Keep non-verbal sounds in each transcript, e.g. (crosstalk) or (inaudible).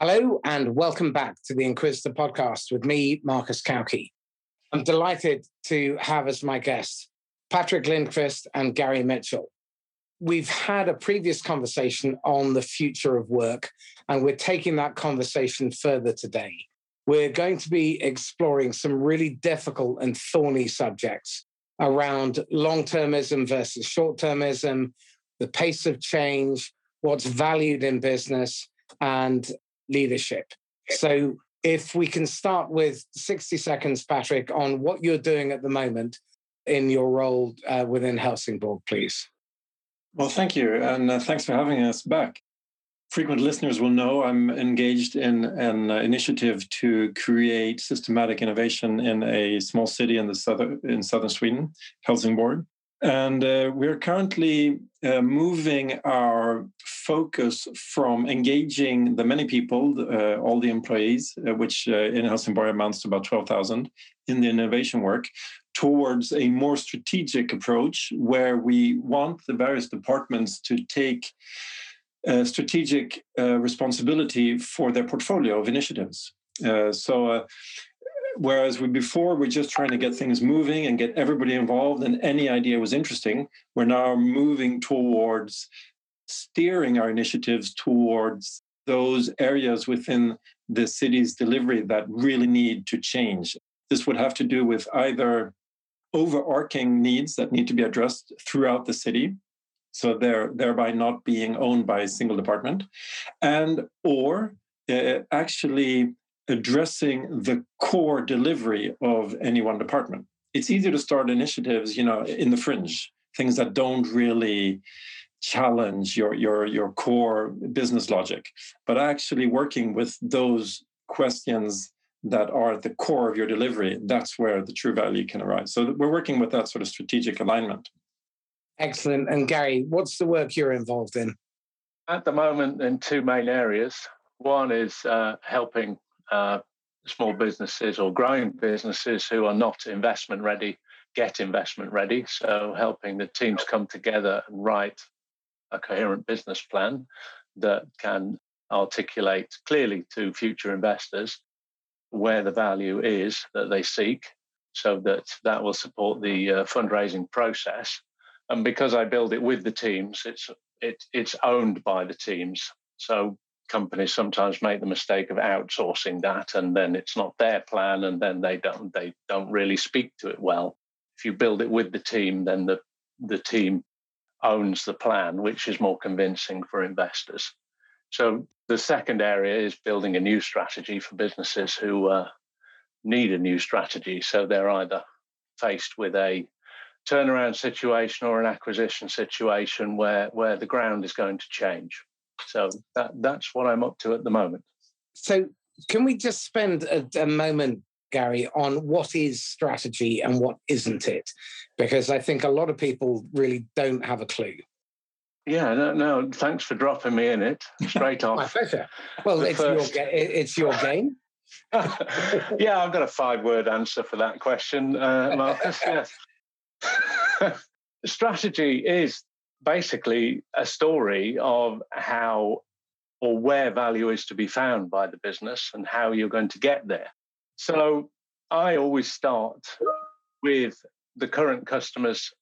Hello, and welcome back to the Inquisitor podcast with me, Marcus Cauchi. I'm delighted to have as my guests Patrick Lindquist and Gary Mitchell. We've had a previous conversation on the future of work, and we're taking that conversation further today. We're going to be exploring some really difficult and thorny subjects around long termism versus short termism, the pace of change, what's valued in business, and leadership. So, if we can start with 60 seconds, Patrick, on what you're doing at the moment in your role uh, within Helsingborg, please. Well, thank you. And uh, thanks for having us back. Frequent listeners will know I'm engaged in an uh, initiative to create systematic innovation in a small city in the southern in southern Sweden, Helsingborg. And uh, we're currently uh, moving our focus from engaging the many people, uh, all the employees, uh, which uh, in Helsingborg amounts to about 12,000 in the innovation work, towards a more strategic approach where we want the various departments to take uh, strategic responsibility for their portfolio of initiatives. so whereas we before we're just trying to get things moving and get everybody involved and any idea was interesting we're now moving towards steering our initiatives towards those areas within the city's delivery that really need to change. This would have to do with either overarching needs that need to be addressed throughout the city so they're thereby not being owned by a single department and or uh, actually addressing the core delivery of any one department. It's easier to start initiatives, you know, in the fringe, things that don't really challenge your your your core business logic, but actually working with those questions that are at the core of your delivery, that's where the true value can arise. So we're working with that sort of strategic alignment. Excellent. And Gary, what's the work you're involved in? At the moment, in two main areas. One is uh, helping uh, small businesses or growing businesses who are not investment ready get investment ready. So helping the teams come together and write a coherent business plan that can articulate clearly to future investors where the value is that they seek so that that will support the uh, fundraising process and because i build it with the teams it's it, it's owned by the teams so companies sometimes make the mistake of outsourcing that and then it's not their plan and then they don't they don't really speak to it well. If you build it with the team then the the team owns the plan which is more convincing for investors. So the second area is building a new strategy for businesses who uh, need a new strategy. So they're either faced with a turnaround situation or an acquisition situation where where the ground is going to change so that that's what I'm up to at the moment. So can we just spend a, a moment, Gary, on what is strategy and what isn't it? Because I think a lot of people really don't have a clue. Yeah, no, no. Thanks for dropping me in it (laughs) straight off. My pleasure. Well, it's first... your it's your (laughs) game. yeah, I've got a five-word answer for that question, uh, Marcus. (laughs) yes. Strategy is basically a story of how or where value is to be found by the business and how you're going to get there. So I always start with the current customers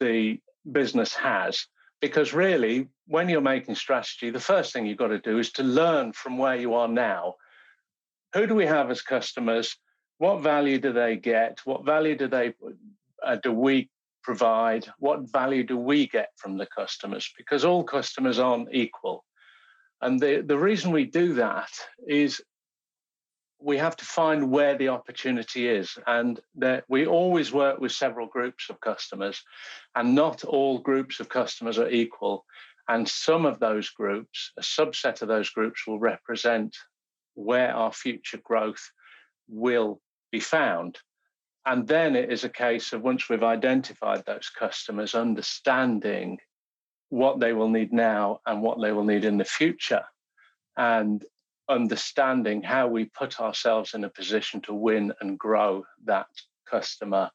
the business has, because really, when you're making strategy, the first thing you've got to do is to learn from where you are now. Who do we have as customers? What value do they get? What value do they uh, do we provide? What value do we get from the customers? Because all customers aren't equal. And the, the reason we do that is we have to find where the opportunity is. And that we always work with several groups of customers, and not all groups of customers are equal. And some of those groups, a subset of those groups, will represent where our future growth will be found. And then it is a case of once we've identified those customers, understanding what they will need now and what they will need in the future, and understanding how we put ourselves in a position to win and grow that customer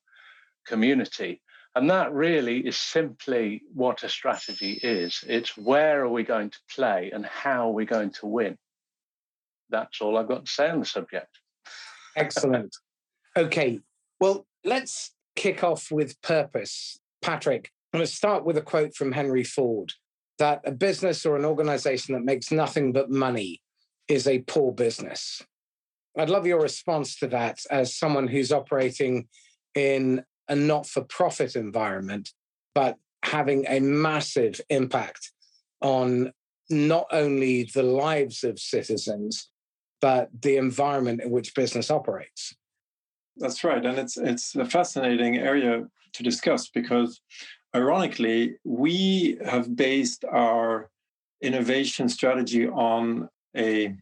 community. And that really is simply what a strategy is it's where are we going to play and how are we going to win. that's all I've got to say on the subject. Excellent. Okay. Well, let's kick off with purpose. Patrick, I'm going to start with a quote from Henry Ford that a business or an organization that makes nothing but money is a poor business. I'd love your response to that as someone who's operating in a not for profit environment, but having a massive impact on not only the lives of citizens, but the environment in which business operates. That's right. And it's it's a fascinating area to discuss because ironically, we have based our innovation strategy on a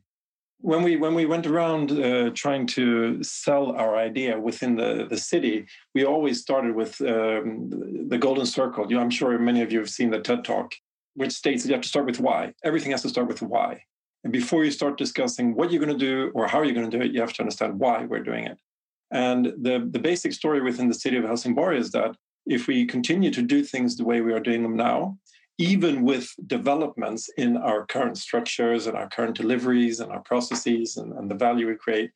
when we when we went around uh, trying to sell our idea within the, the city, we always started with um, the golden circle. You know, I'm sure many of you have seen the TED talk, which states that you have to start with why. Everything has to start with why. And before you start discussing what you're going to do or how you're going to do it, you have to understand why we're doing it. And the, the basic story within the city of Helsingborg is that if we continue to do things the way we are doing them now, even with developments in our current structures and our current deliveries and our processes and, and the value we create,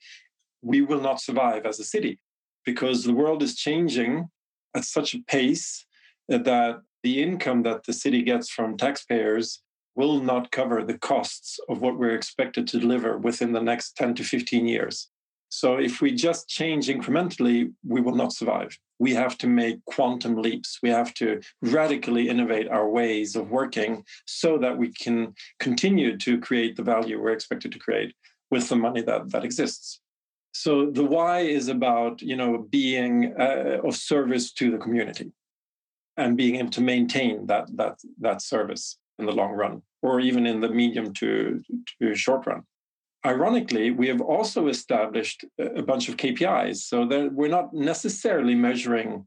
we will not survive as a city because the world is changing at such a pace that the income that the city gets from taxpayers will not cover the costs of what we're expected to deliver within the next 10 to 15 years. So if we just change incrementally, we will not survive. We have to make quantum leaps. We have to radically innovate our ways of working so that we can continue to create the value we're expected to create with the money that, that exists. So the why is about you know being uh, of service to the community and being able to maintain that that that service in the long run or even in the medium to, to short run ironically, we have also established a bunch of KPIs so that we're not necessarily measuring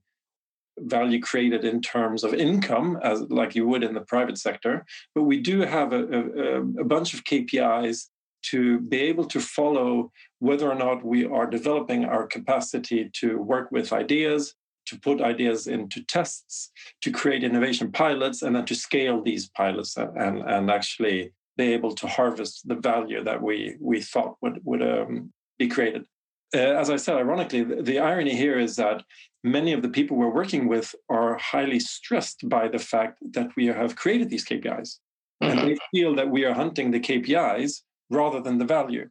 value created in terms of income as like you would in the private sector but we do have a, a, a bunch of kpis to be able to follow whether or not we are developing our capacity to work with ideas to put ideas into tests to create innovation pilots and then to scale these pilots and, and actually be able to harvest the value that we we thought would would um, be created. Uh, as I said, ironically, the, the, irony here is that many of the people we're working with are highly stressed by the fact that we have created these KPIs, mm-hmm. and they feel that we are hunting the KPIs rather than the value.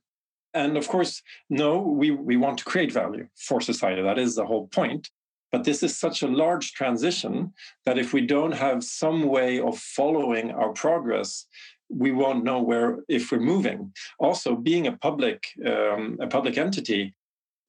And of course, no, we we want to create value for society. That is the whole point. But this is such a large transition that if we don't have some way of following our progress we won't know where if we're moving. Also, being a public um, a public entity,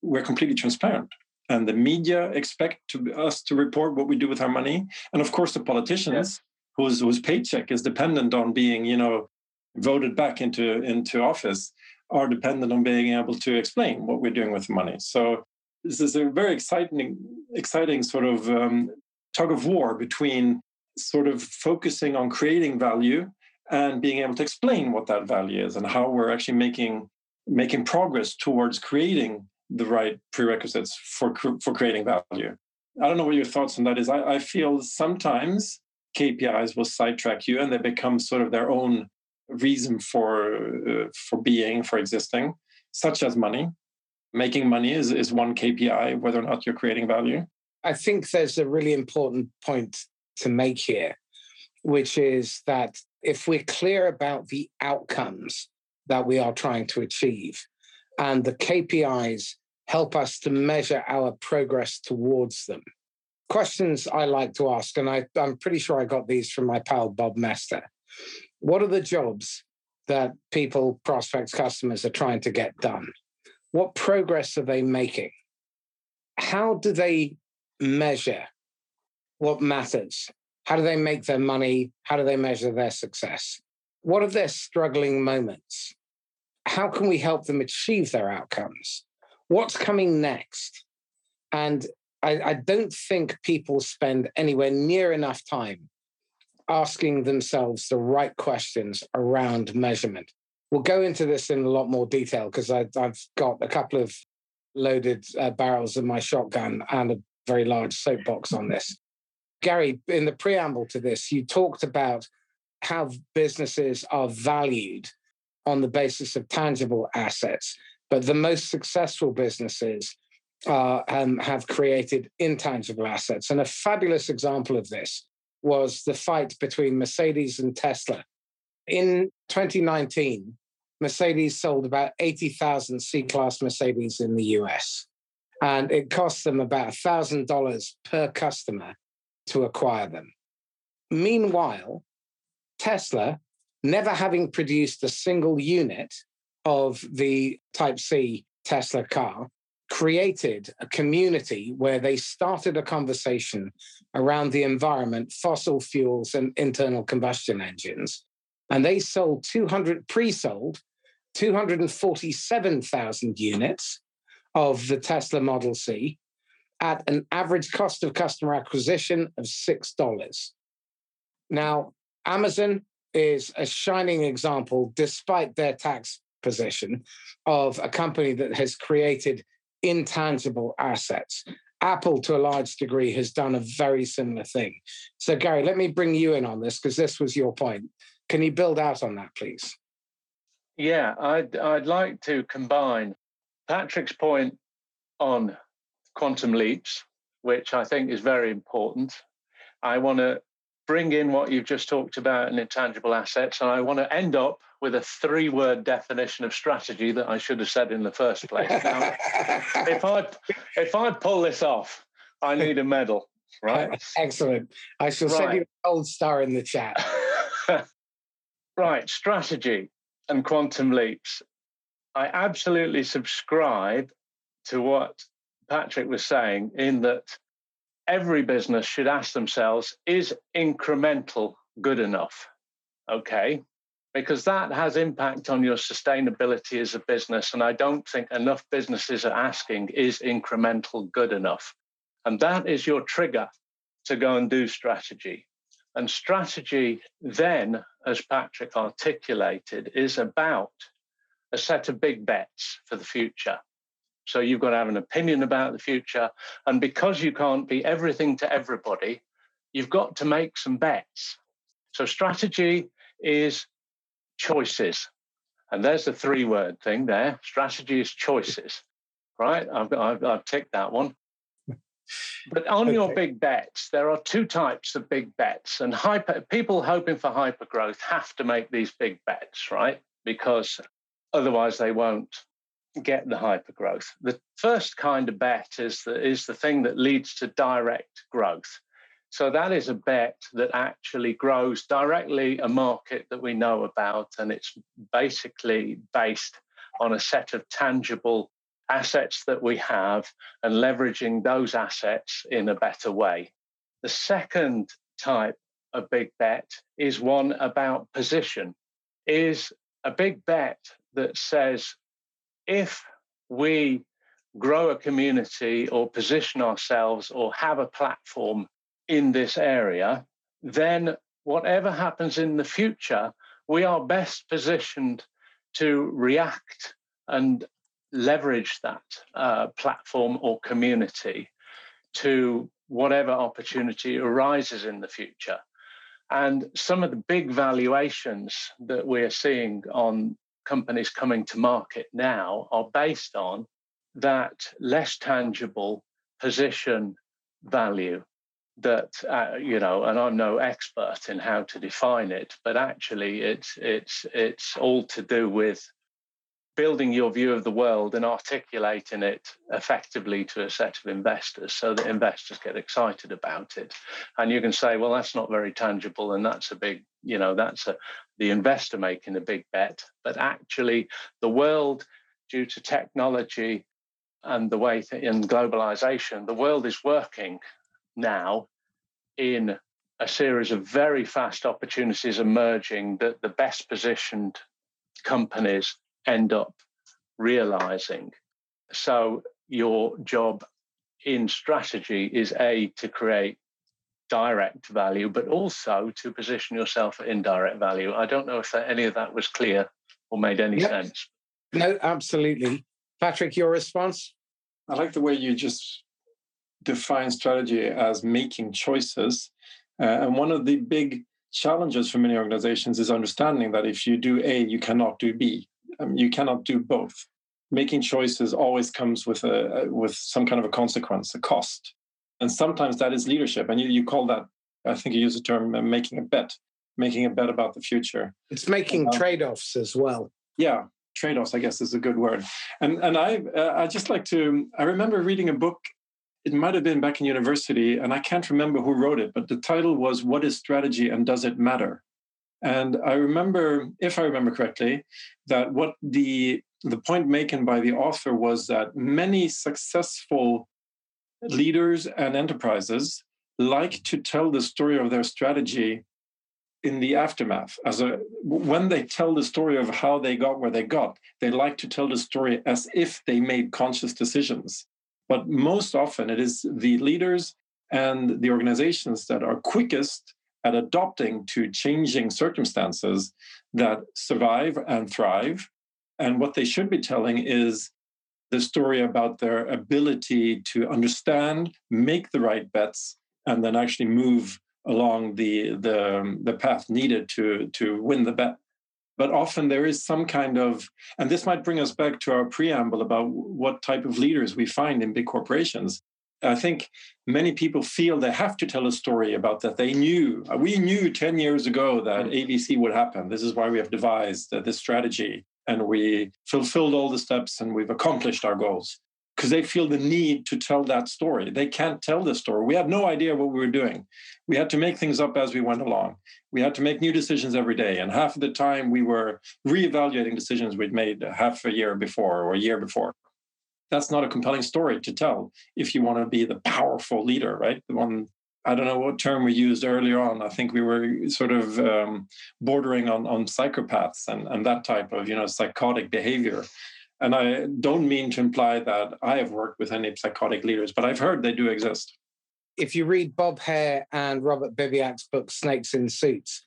we're completely transparent, and the media expect to, us to report what we do with our money, and of course, the politicians whose whose paycheck is dependent on being, you know, voted back into into office, are dependent on being able to explain what we're doing with the money. So this is a very exciting exciting sort of um, tug of war between sort of focusing on creating value and being able to explain what that value is and how we're actually making making progress towards creating the right prerequisites for for creating value. I don't know what your thoughts on that is. I, I feel sometimes KPIs will sidetrack you and they become sort of their own reason for uh, for being for existing, such as money. Making money is, is one KPI, whether or not you're creating value. I think there's a really important point to make here, which is that if we're clear about the outcomes that we are trying to achieve, and the KPIs help us to measure our progress towards them. Questions I like to ask, and I, am pretty sure I got these from my pal Bob Moesta. What are the jobs that people, prospects, customers are trying to get done? What progress are they making? How do they measure what matters? How do they make their money? How do they measure their success? What are their struggling moments? How can we help them achieve their outcomes? What's coming next? And I, I don't think people spend anywhere near enough time asking themselves the right questions around measurement. We'll go into this in a lot more detail because I've got a couple of loaded uh, barrels in my shotgun and a very large soapbox on this. Gary, in the preamble to this, you talked about how businesses are valued on the basis of tangible assets, but the most successful businesses uh, um, have created intangible assets. And a fabulous example of this was the fight between Mercedes and Tesla. In 2019, Mercedes sold about 80,000 C Class Mercedes in the US, and it cost them about $1,000 per customer to acquire them. Meanwhile, Tesla, never having produced a single unit of the Type C Tesla car, created a community where they started a conversation around the environment, fossil fuels, and internal combustion engines. And they sold 200, pre sold 247,000 units of the Tesla Model C at an average cost of customer acquisition of $6. Now, Amazon is a shining example, despite their tax position, of a company that has created intangible assets. Apple, to a large degree, has done a very similar thing. So, Gary, let me bring you in on this because this was your point. Can you build out on that, please? Yeah, I'd, I'd like to combine Patrick's point on quantum leaps, which I think is very important. I want to bring in what you've just talked about in intangible assets, and I want to end up with a three word definition of strategy that I should have said in the first place. (laughs) Now, if I if I pull this off, I (laughs) need a medal, right? Excellent. I shall right. send you a gold star in the chat. (laughs) right, strategy and quantum leaps. I absolutely subscribe to what Patrick was saying in that every business should ask themselves is incremental good enough? Okay, because that has impact on your sustainability as a business. And I don't think enough businesses are asking, is incremental good enough? And that is your trigger to go and do strategy. And strategy, then, as Patrick articulated, is about a set of big bets for the future. So you've got to have an opinion about the future. And because you can't be everything to everybody, you've got to make some bets. So strategy is choices. And there's the three word thing there. Strategy is choices, right? I've, I've, I've ticked that one. But on okay. your big bets, there are two types of big bets, and hyper people hoping for hyper growth have to make these big bets, right? Because otherwise they won't get the hypergrowth. The first kind of bet is the, is the thing that leads to direct growth. So that is a bet that actually grows directly a market that we know about, and it's basically based on a set of tangible assets that we have and leveraging those assets in a better way. The second type of big bet is one about position, is a big bet that says if we grow a community or position ourselves or have a platform in this area, then whatever happens in the future, we are best positioned to react and leverage that uh, platform or community to whatever opportunity arises in the future. And some of the big valuations that we're seeing on companies coming to market now are based on that less tangible position value that uh, you know and i'm no expert in how to define it but actually it's it's it's all to do with building your view of the world and articulating it effectively to a set of investors so that investors get excited about it. And you can say well that's not very tangible and that's a big you know that's a the investor making a big bet. But actually the world due to technology and the way th- in globalization the world is working now in a series of very fast opportunities emerging that the best positioned companies end up realizing. So, your job in strategy is A, to create direct value, but also to position yourself for indirect value. I don't know if that, any of that was clear or made any yep. sense. No, absolutely. Patrick, your response? I like the way you just define strategy as making choices. Uh, and one of the big challenges for many organizations is understanding that if you do A, you cannot do B. Um, you cannot do both. Making choices always comes with a with some kind of a consequence, a cost, and sometimes that is leadership. And you, you call that, I think you use the term uh, making a bet, making a bet about the future. It's making uh, trade-offs as well. Yeah, trade-offs, I guess, is a good word. And and I uh, I just like to. I remember reading a book. It might have been back in university, and I can't remember who wrote it, but the title was "What is Strategy and Does It Matter?" And I remember, if I remember correctly, that what the the point making by the author was that many successful leaders and enterprises like to tell the story of their strategy in the aftermath. As a when they tell the story of how they got where they got they like to tell the story as if they made conscious decisions. But most often it is the leaders and the organizations that are quickest at adopting to changing circumstances that survive and thrive. And what they should be telling is the story about their ability to understand make the right bets and then actually move along the the the path needed to to win the bet. But often there is some kind of and this might bring us back to our preamble about what type of leaders we find in big corporations i think many people feel they have to tell a story about that they knew we knew 10 years ago that mm. abc would happen this is why we have devised this strategy and we fulfilled all the steps and we've accomplished our goals because they feel the need to tell that story. They can't tell the story. We had no idea what we were doing. We had to make things up as we went along. We had to make new decisions every day. And half of the time, we were reevaluating decisions we'd made half a year before or a year before. That's not a compelling story to tell if you want to be the powerful leader, right? The one, I don't know what term we used earlier on. I think we were sort of um, bordering on, on psychopaths and, and that type of, you know, psychotic behavior and I don't mean to imply that I have worked with any psychotic leaders, but I've heard they do exist. If you read Bob Hare and Robert Babiak's book, Snakes in Suits,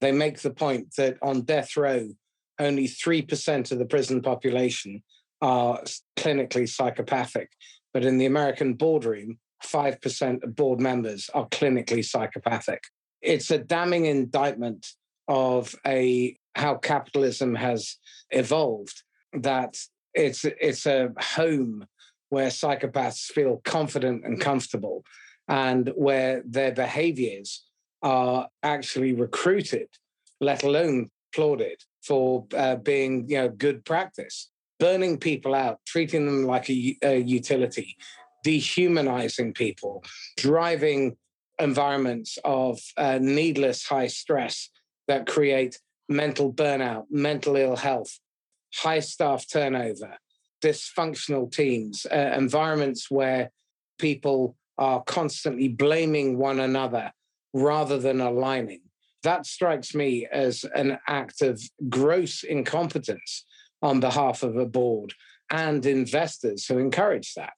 they make the point that on death row, only 3% of the prison population are clinically psychopathic. But in the American boardroom, 5% of board members are clinically psychopathic. It's a damning indictment of a how capitalism has evolved that it's it's a home where psychopaths feel confident and comfortable and where their behaviors are actually recruited let alone applauded for uh, being you know good practice burning people out treating them like a, a utility dehumanizing people driving environments of uh, needless high stress that create mental burnout mental ill health high staff turnover, dysfunctional teams, uh, environments where people are constantly blaming one another rather than aligning. That strikes me as an act of gross incompetence on behalf of a board and investors who encourage that.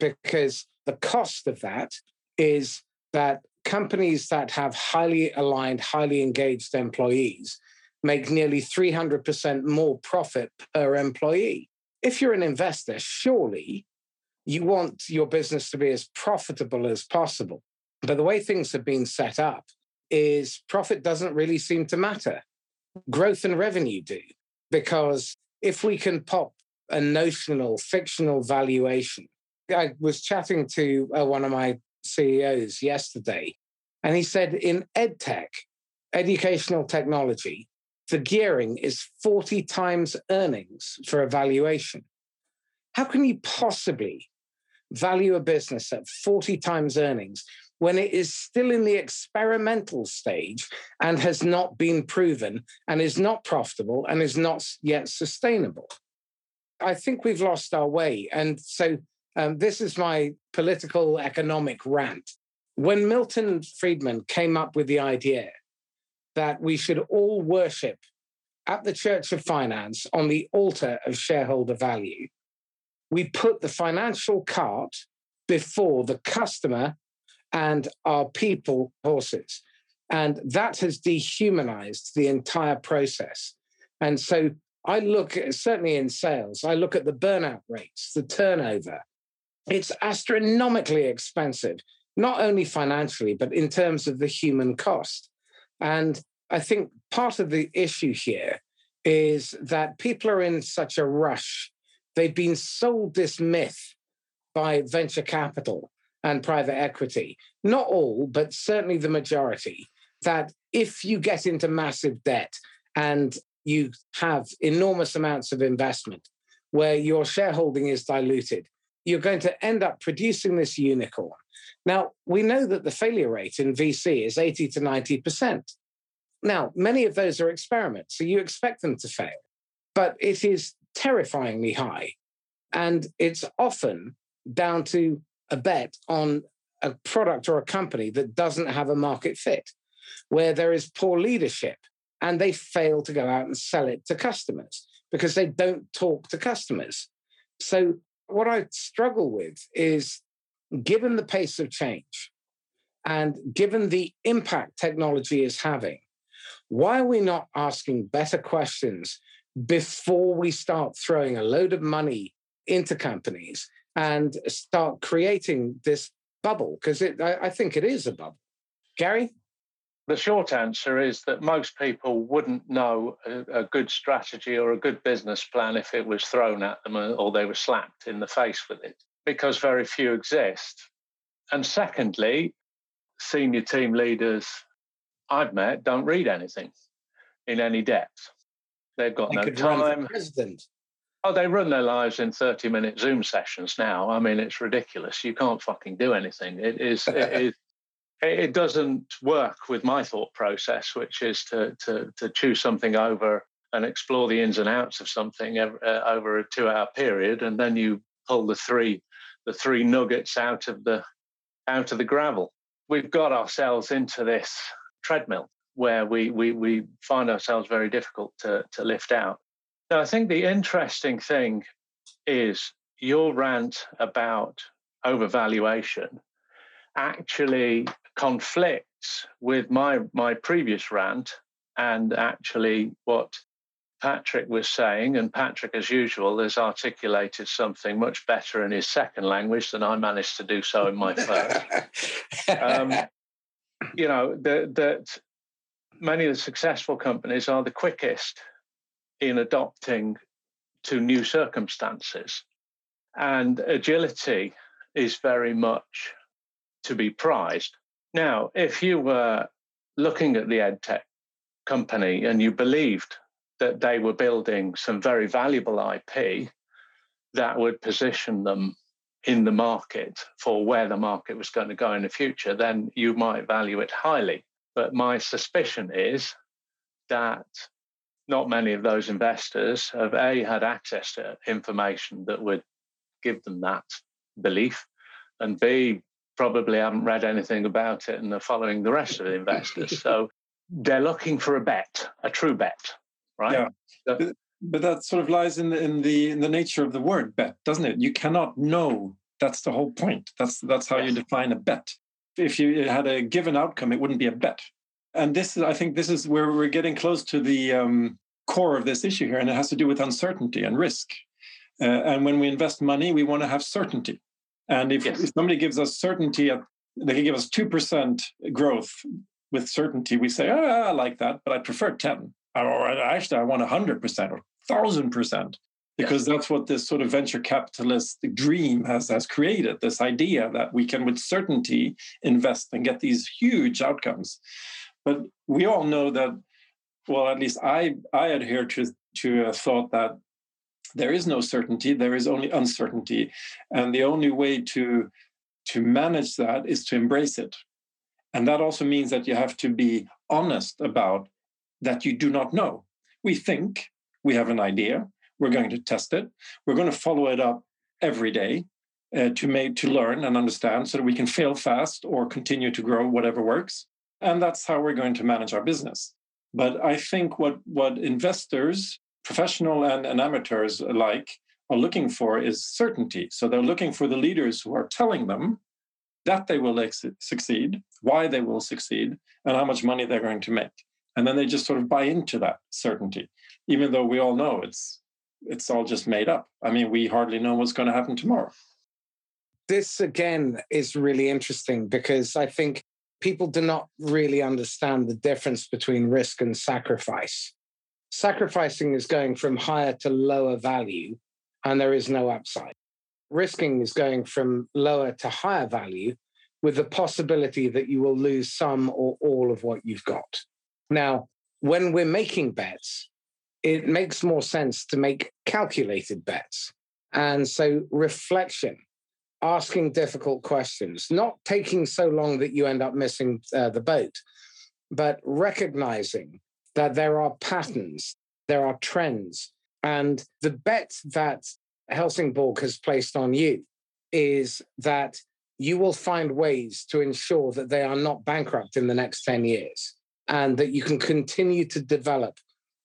Because the cost of that is that companies that have highly aligned, highly engaged employees make nearly 300% more profit per employee. If you're an investor, surely you want your business to be as profitable as possible. But the way things have been set up is profit doesn't really seem to matter. Growth and revenue do. Because if we can pop a notional, fictional valuation, I was chatting to uh, one of my CEOs yesterday, and he said in edtech, educational technology, the gearing is 40 times earnings for a valuation. How can you possibly value a business at 40 times earnings when it is still in the experimental stage and has not been proven and is not profitable and is not yet sustainable? I think we've lost our way. And so um, this is my political economic rant. When Milton Friedman came up with the idea that we should all worship at the Church of Finance on the altar of shareholder value. We put the financial cart before the customer and our people horses. And that has dehumanized the entire process. And so I look at, certainly in sales, I look at the burnout rates, the turnover. It's astronomically expensive, not only financially, but in terms of the human cost. And I think part of the issue here is that people are in such a rush. They've been sold this myth by venture capital and private equity, not all, but certainly the majority, that if you get into massive debt and you have enormous amounts of investment where your shareholding is diluted, you're going to end up producing this unicorn. Now, we know that the failure rate in VC is 80 to 90%. Now, many of those are experiments, so you expect them to fail, but it is terrifyingly high. And it's often down to a bet on a product or a company that doesn't have a market fit, where there is poor leadership and they fail to go out and sell it to customers because they don't talk to customers. So, what I struggle with is given the pace of change and given the impact technology is having, why are we not asking better questions before we start throwing a load of money into companies and start creating this bubble? Because I, I think it is a bubble. Gary? The short answer is that most people wouldn't know a, a, good strategy or a good business plan if it was thrown at them uh, or they were slapped in the face with it, because very few exist. And secondly, senior team leaders I've met don't read anything in any depth. They've got they no time. president. Oh, they run their lives in 30 minute Zoom sessions now. I mean, it's ridiculous. You can't fucking do anything. It is, (laughs) it, is, it doesn't work with my thought process, which is to, to, to choose something over and explore the ins and outs of something uh, over a two hour period. And then you pull the three, the three nuggets out of the, out of the gravel. We've got ourselves into this treadmill where we, we, we find ourselves very difficult to, to lift out. Now, I think the interesting thing is your rant about overvaluation actually conflicts with my, my previous rant and actually what Patrick was saying, and Patrick, as usual, has articulated something much better in his second language than I managed to do so in my first. um, (laughs) you know, that, that many of the successful companies are the quickest in adopting to new circumstances. And agility is very much to be prized. Now, if you were looking at the EdTech company and you believed that they were building some very valuable IP that would position them in the market for where the market was going to go in the future, then you might value it highly. But my suspicion is that not many of those investors have A, had access to information that would give them that belief, and B, probably haven't read anything about it and are following the rest of the investors. so they're looking for a bet, a true bet, right? Yeah. So, but that sort of lies in the in the in the nature of the word bet, doesn't it? You cannot know. That's the whole point. That's that's how yes. you define a bet. If you had a given outcome, it wouldn't be a bet. And this is, I think, this is where we're getting close to the um, core of this issue here, and it has to do with uncertainty and risk. Uh, and when we invest money, we want to have certainty. And if, yes. if somebody gives us certainty, at, they can give us two percent growth with certainty. We say, oh, I like that, but I prefer ten. Or actually, I want hundred percent or thousand percent because yes. that's what this sort of venture capitalist dream has has created this idea that we can with certainty invest and get these huge outcomes but we all know that well at least i i adhere to to a thought that there is no certainty there is only uncertainty and the only way to to manage that is to embrace it and that also means that you have to be honest about that you do not know we think we have an idea. We're going to test it. We're going to follow it up every day uh, to make to learn and understand so that we can fail fast or continue to grow whatever works. And that's how we're going to manage our business. But I think what what investors, professional and, and amateurs alike, are looking for is certainty. So they're looking for the leaders who are telling them that they will ex- succeed, why they will succeed, and how much money they're going to make. And then they just sort of buy into that certainty even though we all know it's it's all just made up. I mean, we hardly know what's going to happen tomorrow. This again is really interesting because I think people do not really understand the difference between risk and sacrifice. Sacrificing is going from higher to lower value, and there is no upside. Risking is going from lower to higher value with the possibility that you will lose some or all of what you've got. Now, when we're making bets, it makes more sense to make calculated bets. And so, reflection, asking difficult questions, not taking so long that you end up missing uh, the boat, but recognizing that there are patterns, there are trends. And the bet that Helsingborg has placed on you is that you will find ways to ensure that they are not bankrupt in the next 10 years and that you can continue to develop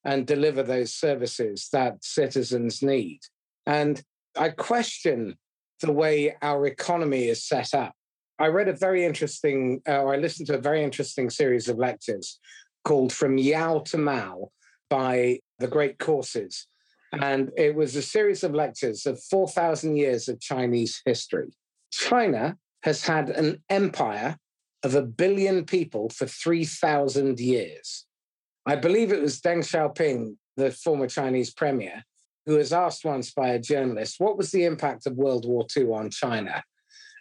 and deliver those services that citizens need. And I question the way our economy is set up. I read a very interesting, uh, or I listened to a very interesting series of lectures called From Yao to Mao by the Great Courses. And it was a series of lectures of 4,000 years of Chinese history. China has had an empire of a billion people for 3,000 years. I believe it was Deng Xiaoping, the former Chinese premier, who was asked once by a journalist, what was the impact of World War II on China?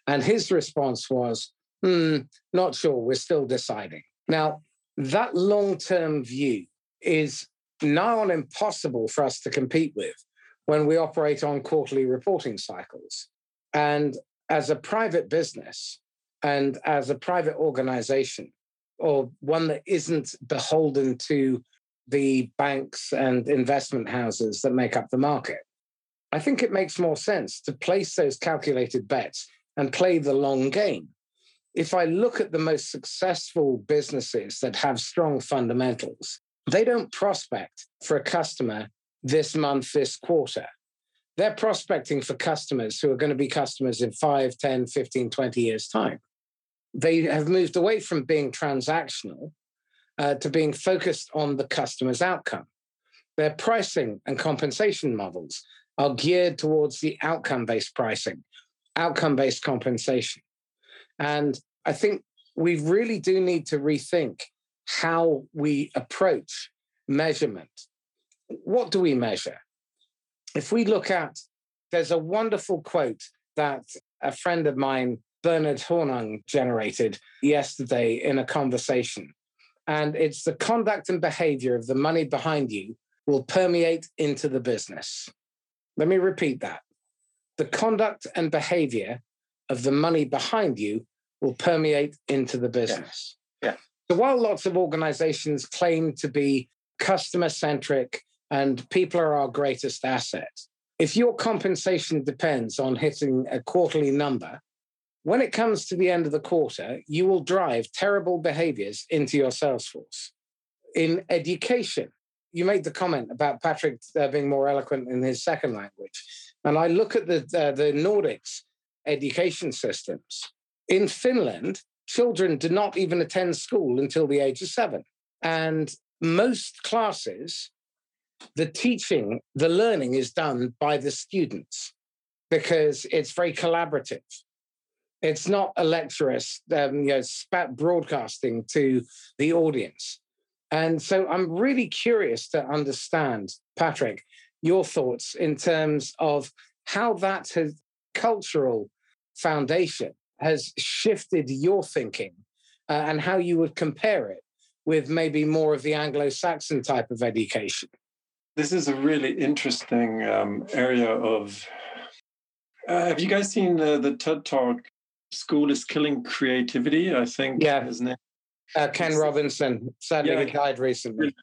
And his response was, hmm, not sure, we're still deciding. Now, that long term view is now on impossible for us to compete with when we operate on quarterly reporting cycles. And as a private business and as a private organization, or one that isn't beholden to the banks and investment houses that make up the market. I think it makes more sense to place those calculated bets and play the long game. If I look at the most successful businesses that have strong fundamentals, they don't prospect for a customer this month, this quarter. They're prospecting for customers who are going to be customers in 5, 10, 15, 20 years' time. They have moved away from being transactional uh, to being focused on the customer's outcome. Their pricing and compensation models are geared towards the outcome based pricing, outcome based compensation. And I think we really do need to rethink how we approach measurement. What do we measure? If we look at, there's a wonderful quote that a friend of mine, Bernard Hornung, generated yesterday in a conversation. And it's the conduct and behavior of the money behind you will permeate into the business. Let me repeat that. The conduct and behavior of the money behind you will permeate into the business. Yeah. So while lots of organizations claim to be customer centric and people are our greatest asset, if your compensation depends on hitting a quarterly number, when it comes to the end of the quarter, you will drive terrible behaviors into your sales force. In education, you made the comment about Patrick uh, being more eloquent in his second language. And I look at the, uh, the Nordics education systems. In Finland, children do not even attend school until the age of seven. And most classes, the teaching, the learning is done by the students because it's very collaborative. It's not a lecturous, um, you know, spat broadcasting to the audience. And so I'm really curious to understand, Patrick, your thoughts in terms of how that has cultural foundation has shifted your thinking uh, and how you would compare it with maybe more of the Anglo-Saxon type of education. This is a really interesting um, area of. Uh, have you guys seen the TED Talk School is Killing Creativity, I think yeah. his name. Uh, Ken Robinson, sadly, yeah. died recently.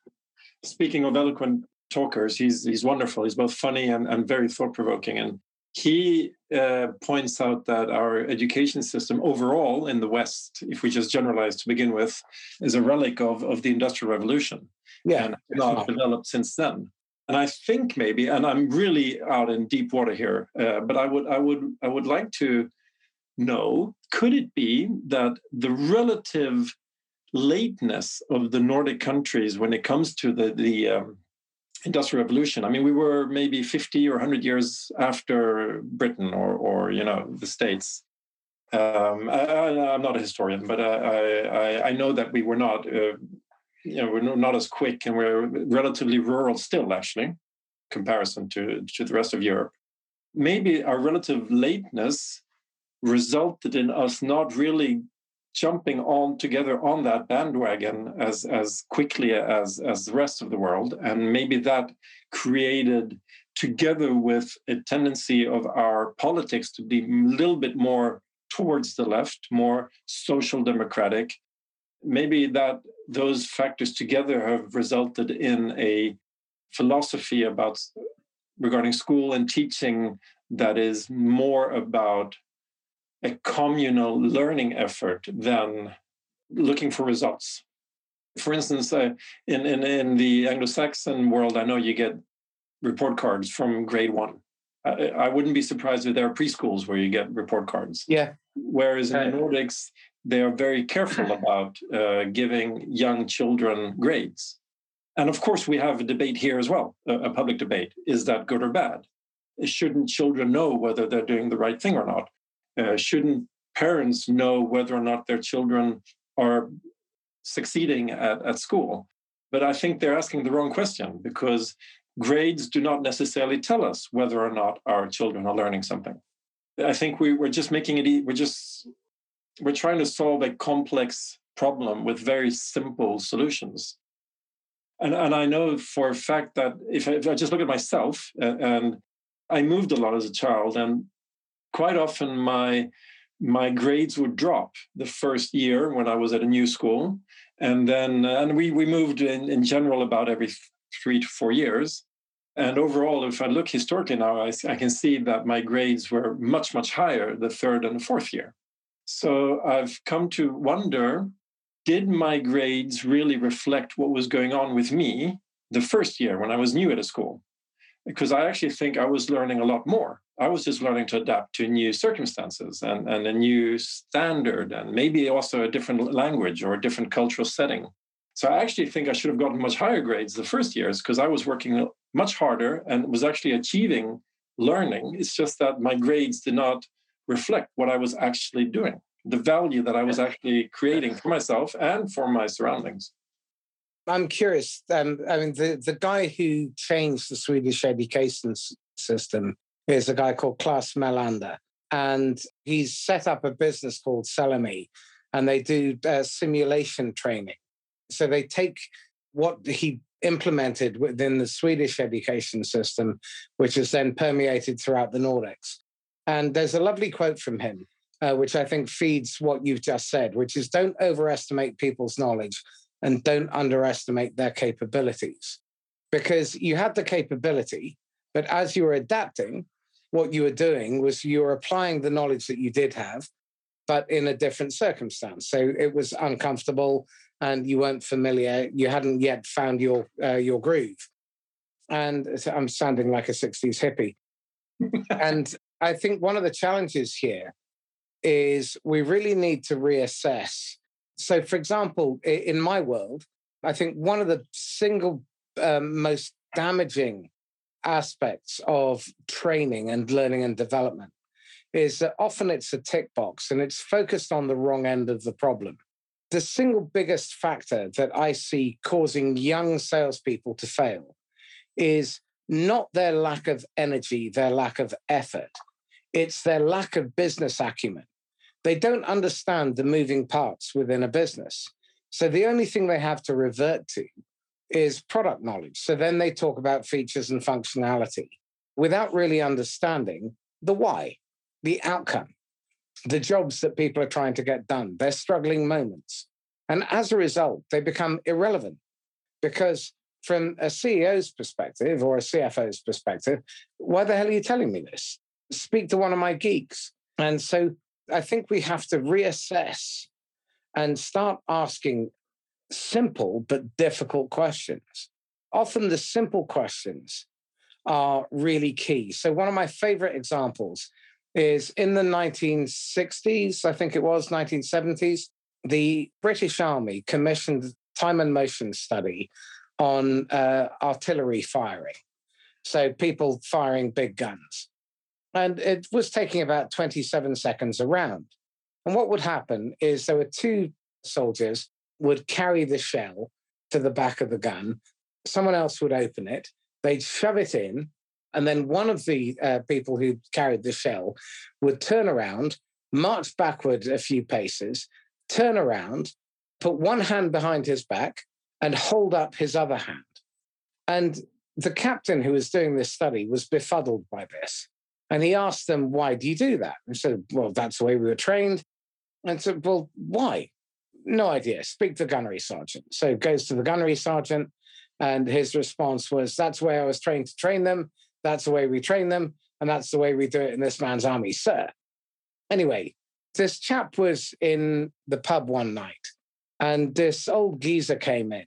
Speaking of eloquent talkers, he's he's wonderful. He's both funny and, and very thought provoking. And he uh, points out that our education system overall in the West, if we just generalize to begin with, is a relic of, of the Industrial Revolution. Yeah, and it's developed since then. And I think maybe, and I'm really out in deep water here, uh, but I would I would I would like to no. Could it be that the relative lateness of the Nordic countries when it comes to the, the um, industrial revolution? I mean, we were maybe 50 or 100 years after Britain or, or you know, the States. Um, I, am not a historian, but I, I, I, know that we were not, uh, you know, we're not as quick, and we're relatively rural still, actually, comparison to to the rest of Europe. Maybe our relative lateness resulted in us not really jumping on together on that bandwagon as as quickly as as the rest of the world. And maybe that created together with a tendency of our politics to be a little bit more towards the left more social democratic maybe that those factors together have resulted in a philosophy about regarding school and teaching that is more about a communal learning effort than looking for results. For instance, uh, in, in, in the Anglo Saxon world, I know you get report cards from grade one. I, I, wouldn't be surprised if there are preschools where you get report cards. Yeah. Whereas in the Nordics, they are very careful (laughs) about uh, giving young children grades. And of course, we have a debate here as well, a, a public debate. Is that good or bad? Shouldn't children know whether they're doing the right thing or not? Uh, shouldn't parents know whether or not their children are succeeding at, at school? But I think they're asking the wrong question because grades do not necessarily tell us whether or not our children are learning something. I think we, we're just making it, we're just, we're trying to solve a complex problem with very simple solutions. And, and I know for a fact that if I, if I just look at myself and I moved a lot as a child, and quite often my my grades would drop the first year when I was at a new school, and then uh, and we we moved in, in general about every three to four years. And overall, if I look historically now, I, I can see that my grades were much much higher the third and the fourth year. So I've come to wonder: Did my grades really reflect what was going on with me the first year when I was new at a school? Because I actually think I was learning a lot more I was just learning to adapt to new circumstances and, and a new standard and maybe also a different language or a different cultural setting. So I actually think I should have gotten much higher grades the first years because I was working much harder and was actually achieving learning. It's just that my grades did not reflect what I was actually doing, the value that I was actually creating for myself and for my surroundings. I'm curious. Um, I mean, the, the guy who changed the Swedish education system is a guy called Claes Melander. And he's set up a business called Sellomy, and they do uh, simulation training. So they take what he implemented within the Swedish education system, which is then permeated throughout the Nordics. And there's a lovely quote from him, uh, which I think feeds what you've just said, which is don't overestimate people's knowledge and don't underestimate their capabilities. Because you had the capability, but as you were adapting, what you were doing was you were applying the knowledge that you did have, but in a different circumstance. So it was uncomfortable and you weren't familiar. You hadn't yet found your uh, your groove. And I'm sounding like a 60s hippie. (laughs) and I think one of the challenges here is we really need to reassess. So, for example, in my world, I think one of the single um, most damaging aspects of training and learning and development is that often it's a tick box and it's focused on the wrong end of the problem. The single biggest factor that I see causing young salespeople to fail is not their lack of energy, their lack of effort. It's their lack of business acumen. They don't understand the moving parts within a business. So the only thing they have to revert to is product knowledge. So then they talk about features and functionality without really understanding the why, the outcome, the jobs that people are trying to get done, their struggling moments. And as a result, they become irrelevant because, from a CEO's perspective or a CFO's perspective, why the hell are you telling me this? Speak to one of my geeks. And so I think we have to reassess and start asking simple but difficult questions. Often the simple questions are really key. So, one of my favorite examples is in the 1960s, I think it was 1970s, the British Army commissioned time and motion study on uh, artillery firing. So, people firing big guns. And it was taking about 27 seconds around. And what would happen is there were two soldiers would carry the shell to the back of the gun. Someone else would open it. They'd shove it in. And then one of the uh, people who carried the shell would turn around, march backward a few paces, turn around, put one hand behind his back, and hold up his other hand. And the captain who was doing this study was befuddled by this. And he asked them, Why do you do that? And said, Well, that's the way we were trained. And said, Well, why? No idea. Speak to the gunnery sergeant. So goes to the gunnery sergeant, and his response was, That's the way I was trained to train them. That's the way we train them. And that's the way we do it in this man's army, sir. Anyway, this chap was in the pub one night, and this old geezer came in,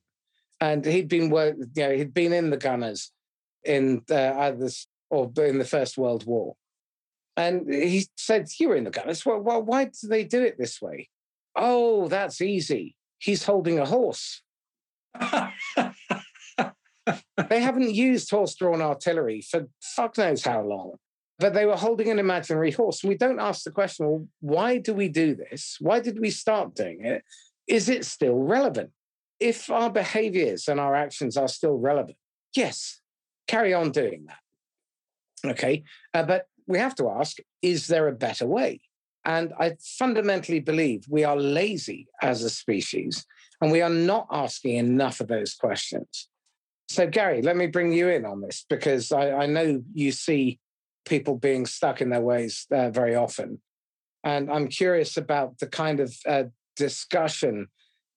and he'd been work, you know, he'd been in the gunners in uh, either or in the First World War, and he said, "You were in the gunners. Well, well, why do they do it this way? Oh, that's easy. He's holding a horse." (laughs) they haven't used horse-drawn artillery for fuck knows how long but they were holding an imaginary horse. And we don't ask the question, well, why do we do this? Why did we start doing it? Is it still relevant? If our behaviors and our actions are still relevant, yes, carry on doing that. Okay. Uh, but we have to ask, is there a better way? And I fundamentally believe we are lazy as a species and we are not asking enough of those questions. So, Gary, let me bring you in on this because I, I know you see people being stuck in their ways uh, very often. And I'm curious about the kind of uh, discussion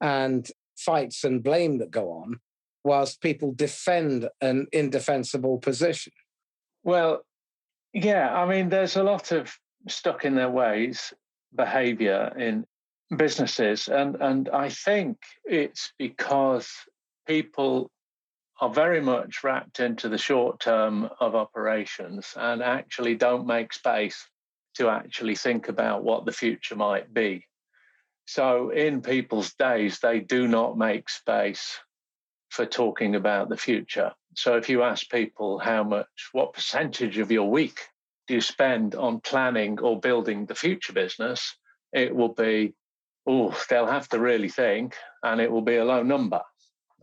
and fights and blame that go on whilst people defend an indefensible position. Well, yeah, I mean, there's a lot of stuck in their ways behavior in businesses. And, and I think it's because people are very much wrapped into the short term of operations and actually don't make space to actually think about what the future might be. So, in people's days, they do not make space for talking about the future. So, if you ask people how much, what percentage of your week do you spend on planning or building the future business, it will be, oh, they'll have to really think, and it will be a low number.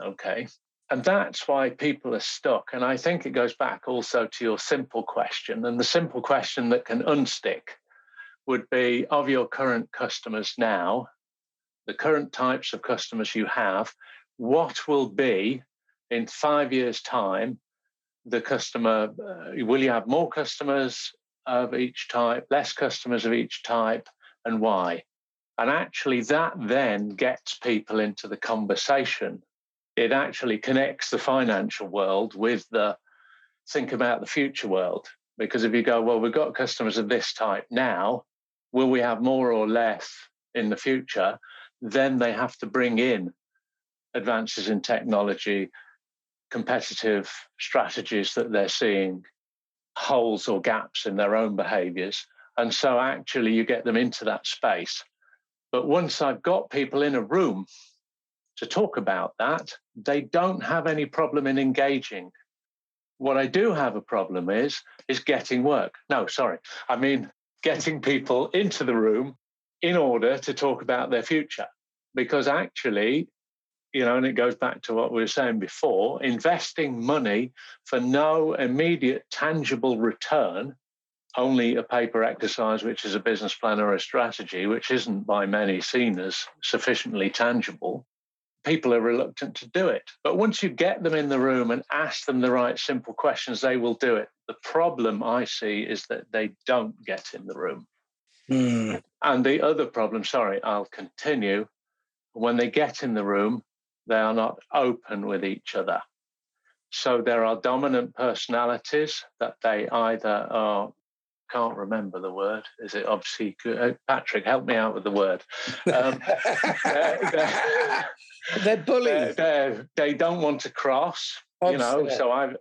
Okay. And that's why people are stuck. And I think it goes back also to your simple question. And the simple question that can unstick would be of your current customers now, the current types of customers you have, what will be in five years' time the customer? Uh, will you have more customers of each type, less customers of each type, and why? And actually, that then gets people into the conversation it actually connects the financial world with the think about the future world. Because if you go, well, we've got customers of this type now, will we have more or less in the future? Then they have to bring in advances in technology, competitive strategies that they're seeing, holes or gaps in their own behaviors. And so actually you get them into that space. But once I've got people in a room to talk about that, they don't have any problem in engaging. What I do have a problem is is getting work. No, sorry. I mean getting people into the room in order to talk about their future. Because actually, you know, and it goes back to what we were saying before, investing money for no immediate tangible return, only a paper exercise, which is a business plan or a strategy, which isn't by many seen as sufficiently tangible, people are reluctant to do it. But once you get them in the room and ask them the right simple questions, they will do it. The problem I see is that they don't get in the room. Mm. And the other problem, sorry, I'll continue. When they get in the room, they are not open with each other. So there are dominant personalities that they either are can't remember the word. Is it obviously uh, Patrick? Help me out with the word. Um, they're, they're, (laughs) they're bullies. They're, they do not want to cross. You know, so I've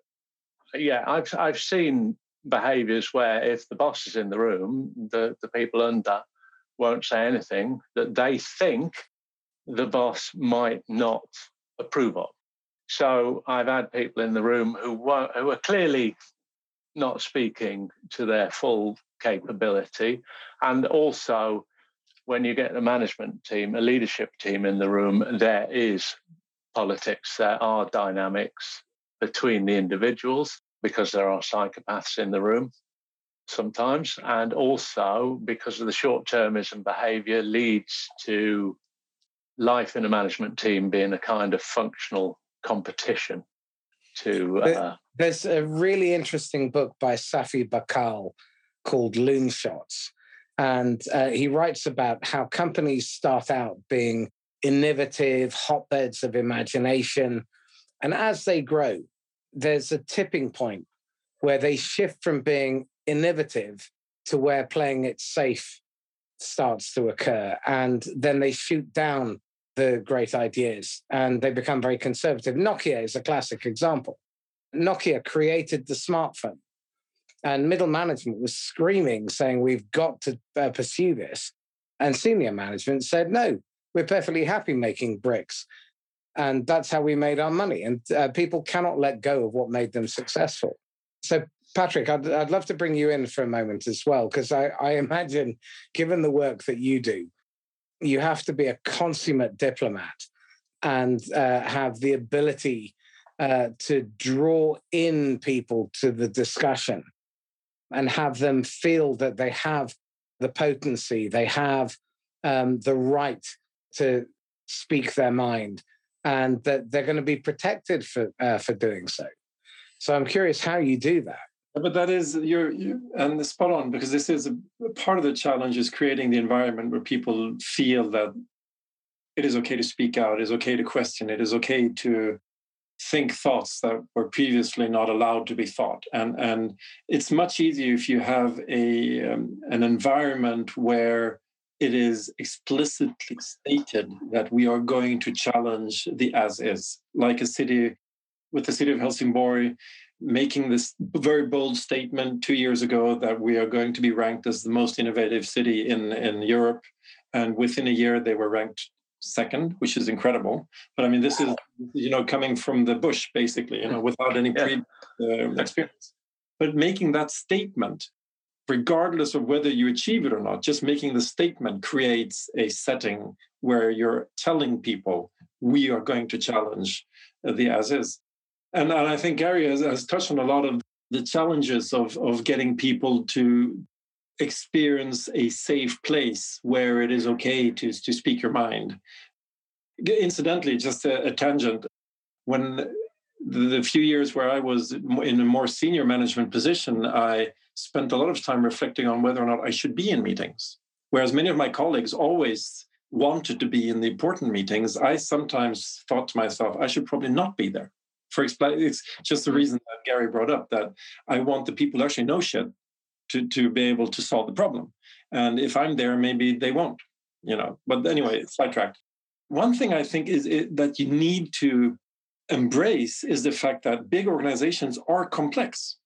yeah, I've I've seen behaviours where if the boss is in the room, the the people under won't say anything that they think the boss might not approve of. So I've had people in the room who were, who are clearly not speaking to their full capability. And also, when you get a management team, a leadership team in the room, there is politics, there are dynamics between the individuals because there are psychopaths in the room sometimes, and also because of the short termism behavior leads to life in a management team being a kind of functional competition to uh, there's a really interesting book by safi bahcall called Loonshots. And uh, he writes about how companies start out being innovative hotbeds of imagination. And as they grow there's a tipping point where they shift from being innovative to where playing it safe starts to occur. And then they shoot down the great ideas and they become very conservative. Nokia is a classic example. Nokia created the smartphone, and middle management was screaming, saying, We've got to uh, pursue this. And senior management said, No, we're perfectly happy making bricks. And that's how we made our money. And uh, people cannot let go of what made them successful. So, Patrick, I'd, I'd love to bring you in for a moment as well, because I, I imagine, given the work that you do, you have to be a consummate diplomat and uh, have the ability uh, to draw in people to the discussion and have them feel that they have the potency, they have um, the right to speak their mind, and that they're going to be protected for uh, for doing so. So I'm curious how you do that. But that is you're, you and spot on because this is a, part of the challenge is creating the environment where people feel that it is okay to speak out, it is okay to question, it is okay to think thoughts that were previously not allowed to be thought, and and it's much easier if you have a um, an environment where it is explicitly stated that we are going to challenge the as is, like a city with the city of Helsingborg making this very bold statement two years ago that we are going to be ranked as the most innovative city in, in Europe. And within a year, they were ranked second, which is incredible. But I mean, this is, you know, coming from the bush, basically, you know, without any pre uh, experience. But making that statement, regardless of whether you achieve it or not, just making the statement creates a setting where you're telling people we are going to challenge the as is. And, and I think Gary has, has touched on a lot of the challenges of, of getting people to experience a safe place where it is okay to, to speak your mind. Incidentally, just a, a tangent, when the, the, few years where I was in a more senior management position, I spent a lot of time reflecting on whether or not I should be in meetings. Whereas many of my colleagues always wanted to be in the important meetings, I sometimes thought to myself, I should probably not be there for explain it's just the mm-hmm. reason that Gary brought up that I want the people who actually know shit to to be able to solve the problem. And if I'm there, maybe they won't, you know. But anyway, sidetracked. One thing I think is it, that you need to embrace is the fact that big organizations are complex.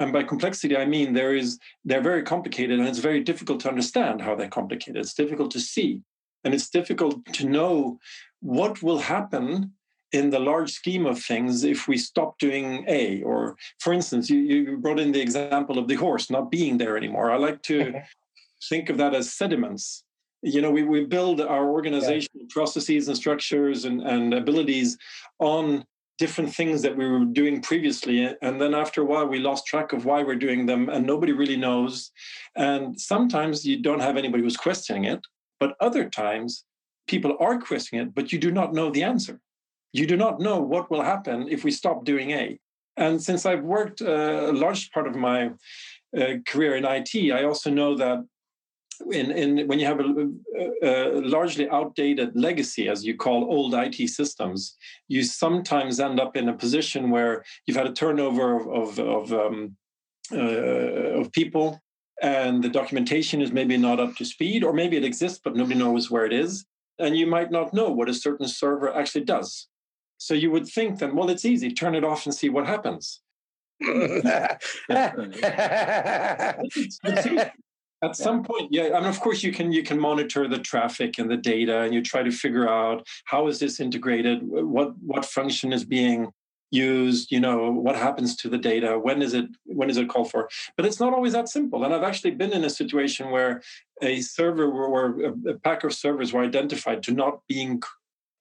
And by complexity, I mean there is they're very complicated and it's very difficult to understand how they're complicated. It's difficult to see. And it's difficult to know what will happen in the large scheme of things if we stop doing A. Or, for instance, you, you brought in the example of the horse not being there anymore. I like to (laughs) think of that as sediments. You know, we, we build our organizational yeah. processes and structures and, and abilities on different things that we were doing previously. And then after a while, we lost track of why we're doing them, and nobody really knows. And sometimes you don't have anybody who's questioning it, but other times people are questioning it, but you do not know the answer you do not know what will happen if we stop doing A. And since I've worked uh, a large part of my uh, career in IT, I also know that in, in when you have a, a, largely outdated legacy, as you call old IT systems, you sometimes end up in a position where you've had a turnover of of, of, um, uh, of people, and the documentation is maybe not up to speed, or maybe it exists but nobody knows where it is, and you might not know what a certain server actually does. So you would think then, well, it's easy, turn it off and see what happens. at some point yeah I and of course you can you can monitor the traffic and the data and you try to figure out how is this integrated? What what function is being used? You know what happens to the data? When is it when is it called for? But it's not always that simple and i've actually been in a situation where a server or a pack of servers were identified to not being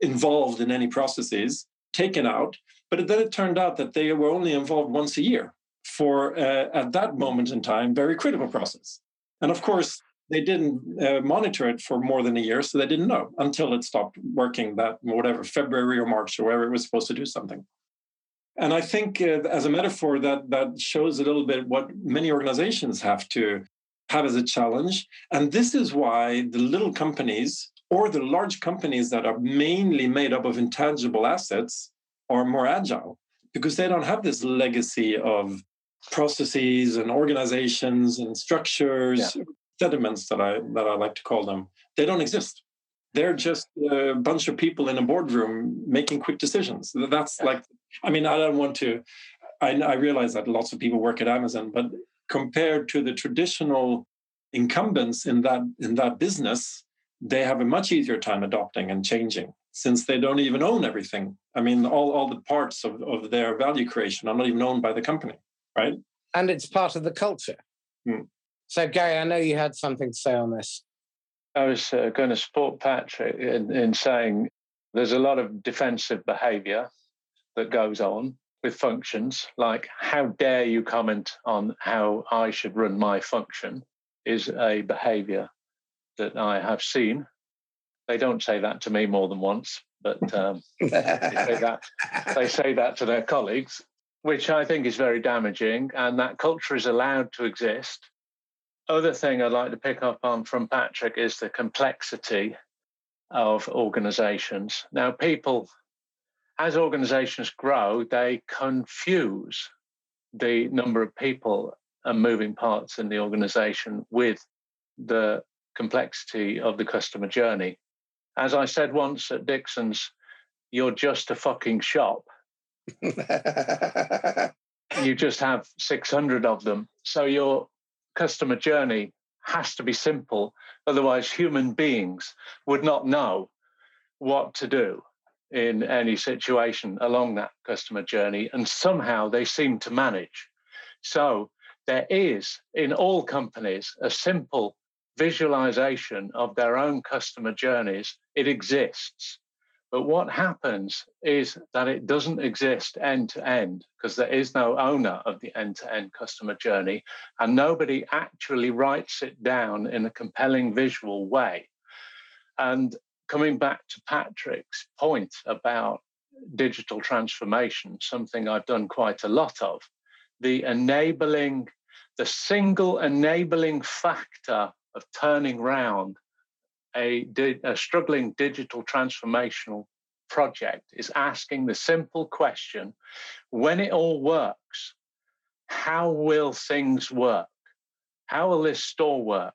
involved in any processes taken out but then it turned out that they were only involved once a year for uh, at that moment in time very critical process and of course they didn't uh, monitor it for more than a year so they didn't know until it stopped working that whatever february or march or wherever it was supposed to do something and I think, uh, as a metaphor, that that shows a little bit what many organizations have to have as a challenge. And this is why the little companies or the large companies that are mainly made up of intangible assets are more agile because they don't have this legacy of processes and organizations and structures, yeah. sediments that I that I like to call them. They don't exist they're just a bunch of people in a boardroom making quick decisions. That's like, I mean, I don't want to, I, I realize that lots of people work at Amazon, but compared to the traditional incumbents in that in that business, they have a much easier time adopting and changing since they don't even own everything. I mean, all, all the parts of, of their value creation are not even owned by the company, right? And it's part of the culture. Hmm. So, Gary, I know you had something to say on this. I was uh, going to support Patrick in, in saying there's a lot of defensive behavior that goes on with functions, like how dare you comment on how I should run my function is a behavior that I have seen. They don't say that to me more than once, but um, they, say that, they (laughs) say that to their colleagues, which I think is very damaging. And that culture is allowed to exist other thing I'd like to pick up on from Patrick is the complexity of organizations. Now, people, as organizations grow, they confuse the number of people and moving parts in the organization with the complexity of the customer journey. As I said once at Dixons, you're just a fucking shop. (laughs) you just have 600 of them. So you're customer journey has to be simple. Otherwise, human beings would not know what to do in any situation along that customer journey. And somehow they seem to manage. So there is in all companies a simple visualization of their own customer journeys. It exists. But what happens is that it doesn't exist end to end because there is no owner of the end to end customer journey, and nobody actually writes it down in a compelling visual way. And coming back to Patrick's point about digital transformation, something I've done quite a lot of, the enabling, the single enabling factor of turning round a, a struggling digital transformational project is asking the simple question when it all works, how will things work? How will this store work?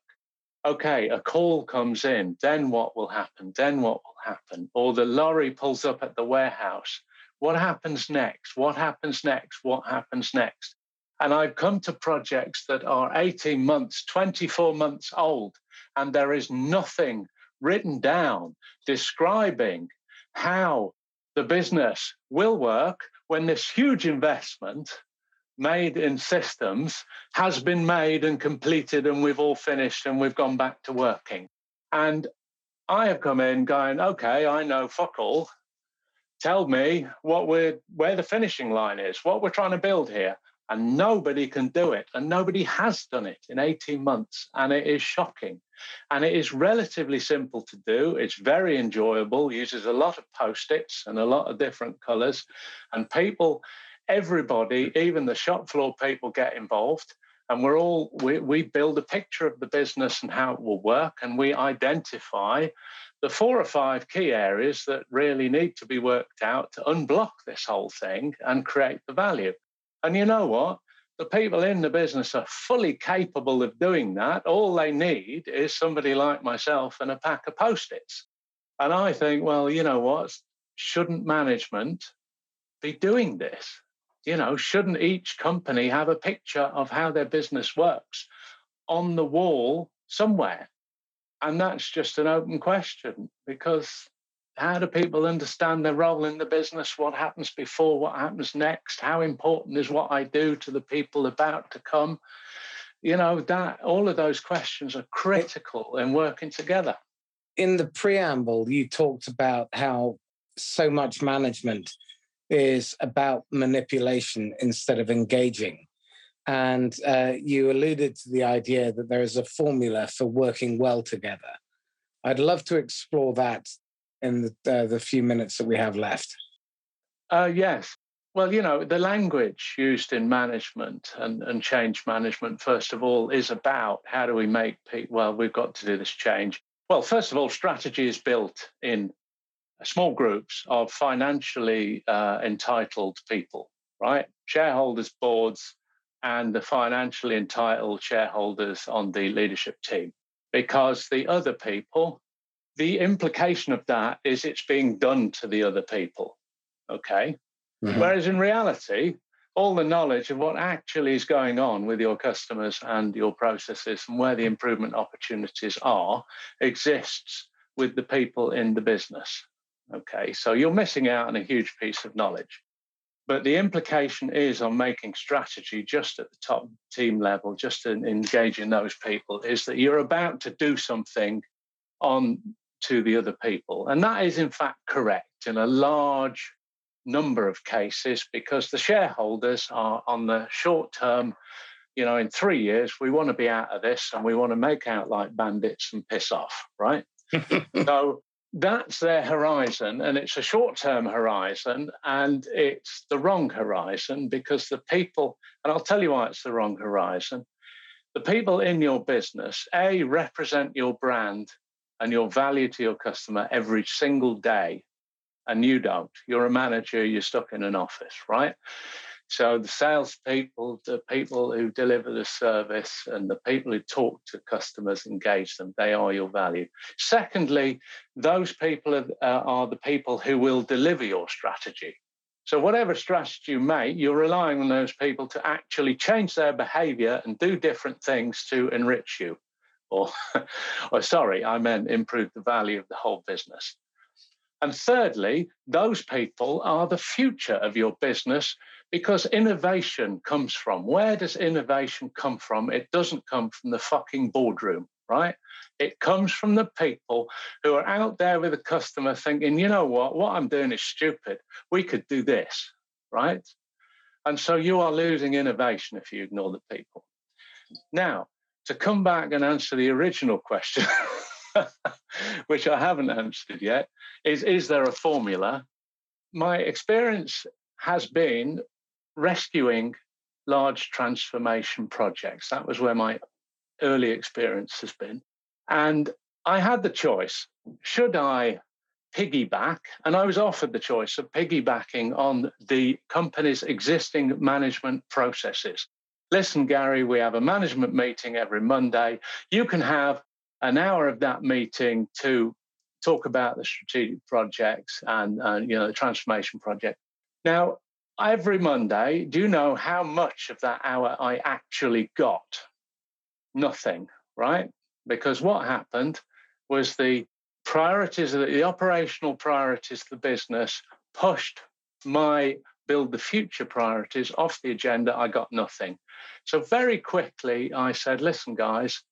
Okay, a call comes in, then what will happen? Then what will happen? Or the lorry pulls up at the warehouse. What happens next? What happens next? What happens next? And I've come to projects that are 18 months, 24 months old, and there is nothing written down describing how the business will work when this huge investment made in systems has been made and completed and we've all finished and we've gone back to working. And I have come in going, okay, I know fuck all. Tell me what we're where the finishing line is, what we're trying to build here and nobody can do it. And nobody has done it in 18 months. And it is shocking. And it is relatively simple to do. It's very enjoyable uses a lot of post-its and a lot of different colors and people everybody even the shop floor people get involved. And we're all we, we build a picture of the business and how it will work. And we identify the four or five key areas that really need to be worked out to unblock this whole thing and create the value and you know what? The people in the business are fully capable of doing that. All they need is somebody like myself and a pack of post its. And I think, well, you know what? Shouldn't management be doing this? You know, shouldn't each company have a picture of how their business works on the wall somewhere? And that's just an open question because how do people understand their role in the business? What happens before? What happens next? How important is what I do to the people about to come? You know, that all of those questions are critical in working together. In the preamble, you talked about how so much management is about manipulation instead of engaging. And uh, you alluded to the idea that there is a formula for working well together. I'd love to explore that in the, uh, the few minutes that we have left. Uh, yes. Well, you know, the language used in management and, and change management, first of all, is about how do we make people, well, we've got to do this change. Well, first of all, strategy is built in small groups of financially uh, entitled people, right? Shareholders, boards, and the financially entitled shareholders on the leadership team. Because the other people, the implication of that is it's being done to the other people. Okay. Mm-hmm. Whereas in reality, all the knowledge of what actually is going on with your customers and your processes and where the improvement opportunities are exists with the people in the business. Okay, so you're missing out on a huge piece of knowledge. But the implication is on making strategy just at the top team level, just in engaging those people, is that you're about to do something on to the other people. And that is, in fact, correct in a large number of cases because the shareholders are on the short term, you know, in three years, we want to be out of this and we want to make out like bandits and piss off, right? (laughs) so that's their horizon and it's a short-term horizon and it's the wrong horizon because the people and i'll tell you why it's the wrong horizon the people in your business a represent your brand and your value to your customer every single day and you don't you're a manager you're stuck in an office right so the salespeople, the people who deliver the service, and the people who talk to customers, engage them, they are your value. Secondly, those people are, uh, are the people who will deliver your strategy. So whatever strategy you make, you're relying on those people to actually change their behavior and do different things to enrich you. Or, (laughs) or oh, sorry, I meant improve the value of the whole business. And thirdly, those people are the future of your business because innovation comes from where does innovation come from? It doesn't come from the fucking boardroom, right? It comes from the people who are out there with the customer thinking, you know what, what I'm doing is stupid. We could do this, right? And so you are losing innovation if you ignore the people. Now, to come back and answer the original question, (laughs) which I haven't answered yet, is is there a formula? My experience has been rescuing large transformation projects. That was where my early experience has been. And I had the choice should I piggyback? And I was offered the choice of piggybacking on the company's existing management processes. Listen, Gary, we have a management meeting every Monday. You can have an hour of that meeting to talk about the strategic projects and, you know the transformation project. Now, every Monday, do you know how much of that hour I actually got? Nothing, right? Because what happened was the priorities, the operational priorities of the business pushed my build the future priorities off the agenda. I got nothing. So very quickly, I said, listen, guys,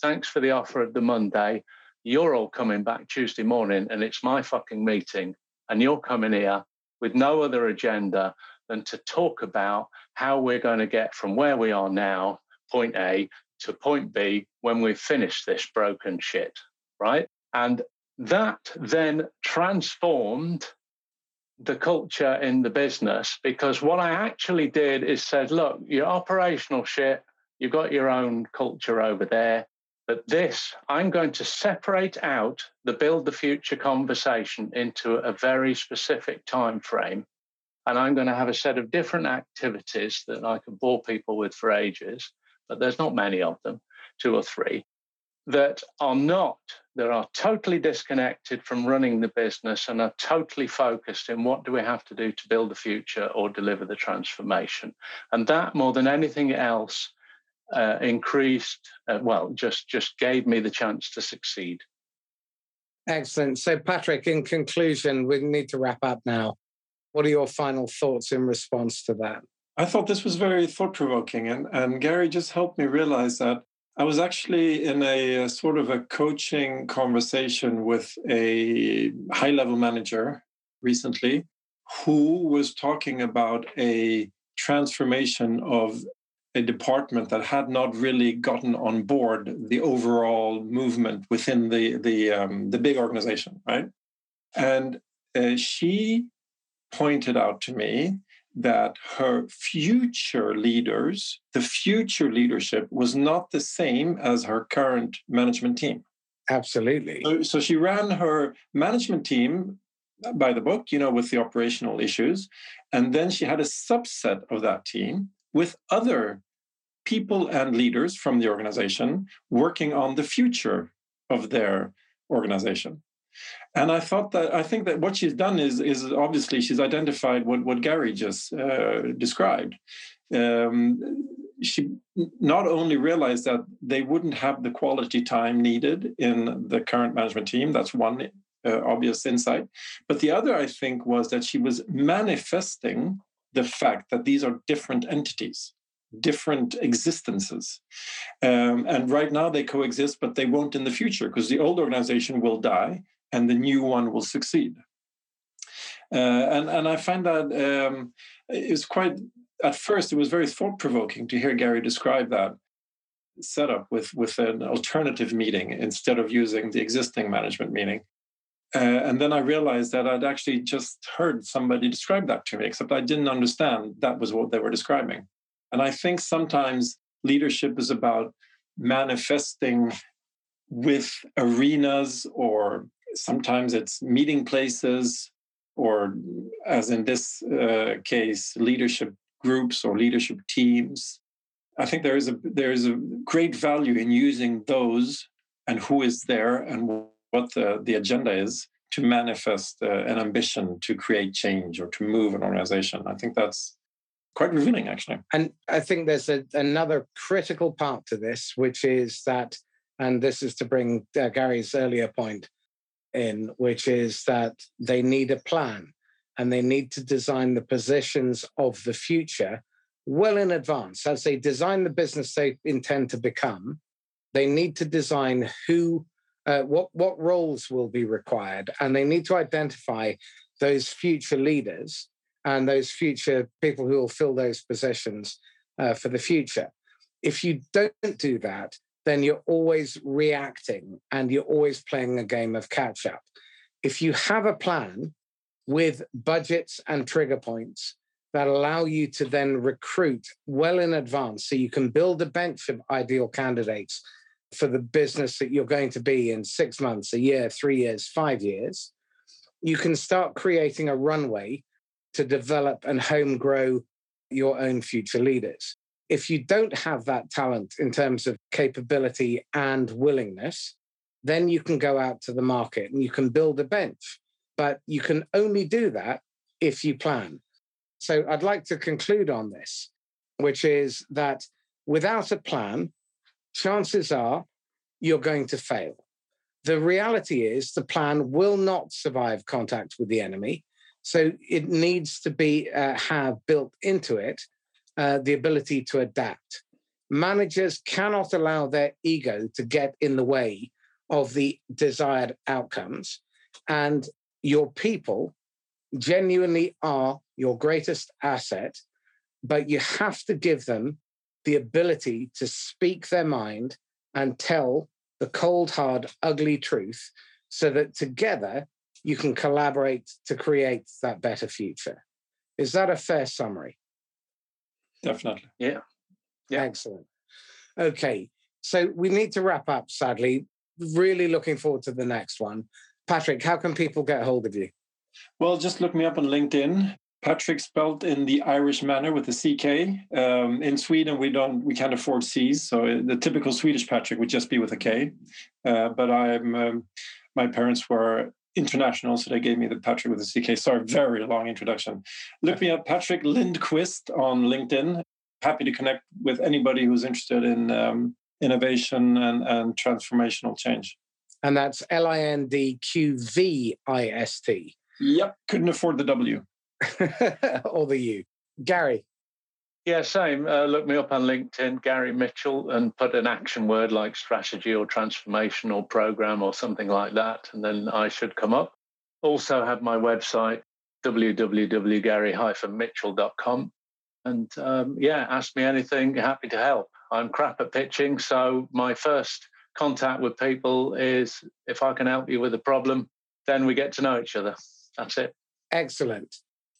thanks for the offer of the Monday. You're all coming back Tuesday morning, and it's my fucking meeting, and you're coming here with no other agenda than to talk about how we're going to get from where we are now, point A, to point B when we've finished this broken shit, right? And that then transformed the culture in the business because what I actually did is said, look, your operational shit, you've got your own culture over there. But this, I'm going to separate out the build the future conversation into a very specific time frame. And I'm going to have a set of different activities that I can bore people with for ages, but there's not many of them, two or three, that are not, that are totally disconnected from running the business and are totally focused in what do we have to do to build the future or deliver the transformation. And that, more than anything else, uh, increased, uh, well, just just gave me the chance to succeed. Excellent. So, Patrick, in conclusion, we need to wrap up now. What are your final thoughts in response to that? I thought this was very thought provoking, and, and Gary just helped me realize that I was actually in a, a sort of a coaching conversation with a high level manager recently who was talking about a transformation of a department that had not really gotten on board the overall movement within the the um, the big organization, right? And uh, she pointed out to me that her future leaders, the future leadership, was not the same as her current management team. Absolutely. So, so she ran her management team by the book, you know, with the operational issues. And then she had a subset of that team with other people and leaders from the organization working on the future of their organization. And I thought that I think that what she's done is is obviously she's identified what what Gary just uh, described. Um, she not only realized that they wouldn't have the quality time needed in the current management team. That's one uh, obvious insight. But the other, I think, was that she was manifesting the fact that these are different entities different existences. Um, and right now they coexist, but they won't in the future because the old organization will die and the new one will succeed. Uh, and, and I find that um, it was quite, at first, it was very thought provoking to hear Gary describe that setup with, with an alternative meeting instead of using the existing management meeting. Uh, and then I realized that I'd actually just heard somebody describe that to me, except I didn't understand that was what they were describing. And I think sometimes leadership is about manifesting with arenas, or sometimes it's meeting places, or as in this uh, case, leadership groups or leadership teams. I think there is a there is a great value in using those and who is there and what the, the agenda is to manifest uh, an ambition to create change or to move an organization. I think that's quite revealing, actually. And I think there's a, another critical part to this, which is that, and this is to bring uh, Gary's earlier point in, which is that they need a plan and they need to design the positions of the future well in advance. As they design the business they intend to become, they need to design who, uh, what, what roles will be required, and they need to identify those future leaders and those future people who will fill those positions uh, for the future. If you don't do that, then you're always reacting and you're always playing a game of catch up. If you have a plan with budgets and trigger points that allow you to then recruit well in advance so you can build a bench of ideal candidates for the business that you're going to be in six months, a year, three years, five years, you can start creating a runway to develop and home grow your own future leaders. If you don't have that talent in terms of capability and willingness, then you can go out to the market and you can build a bench. But you can only do that if you plan. So I'd like to conclude on this, which is that without a plan, chances are you're going to fail. The reality is the plan will not survive contact with the enemy. So it needs to be uh, have built into it uh, the ability to adapt. Managers cannot allow their ego to get in the way of the desired outcomes, and your people genuinely are your greatest asset. But you have to give them the ability to speak their mind and tell the cold, hard, ugly truth so that together you can collaborate to create that better future. Is that a fair summary? Definitely. Yeah. Yeah. Excellent. Okay. So we need to wrap up, sadly. Really looking forward to the next one. Patrick, how can people get hold of you? Well, just look me up on LinkedIn. Patrick spelled in the Irish manner with the CK. Um, in Sweden, we don't, we can't afford C's, so the typical Swedish Patrick would just be with a K. Uh, but I'm, um, my parents were international, so they gave me the Patrick with the CK. Sorry, very long introduction. Look me up, Patrick Lindqvist on LinkedIn. Happy to connect with anybody who's interested in um, innovation and, and transformational change. And that's L I N D Q V I S T. Yep, couldn't afford the W. (laughs) or the U. Gary. Yeah, same. Uh, look me up on LinkedIn, Gary Mitchell, and put an action word like strategy or transformation or program or something like that, and then I should come up. Also, have my website, www.gary-mitchell.com. And um, yeah, ask me anything, happy to help. I'm crap at pitching, so my first contact with people is if I can help you with a problem, then we get to know each other. That's it. Excellent.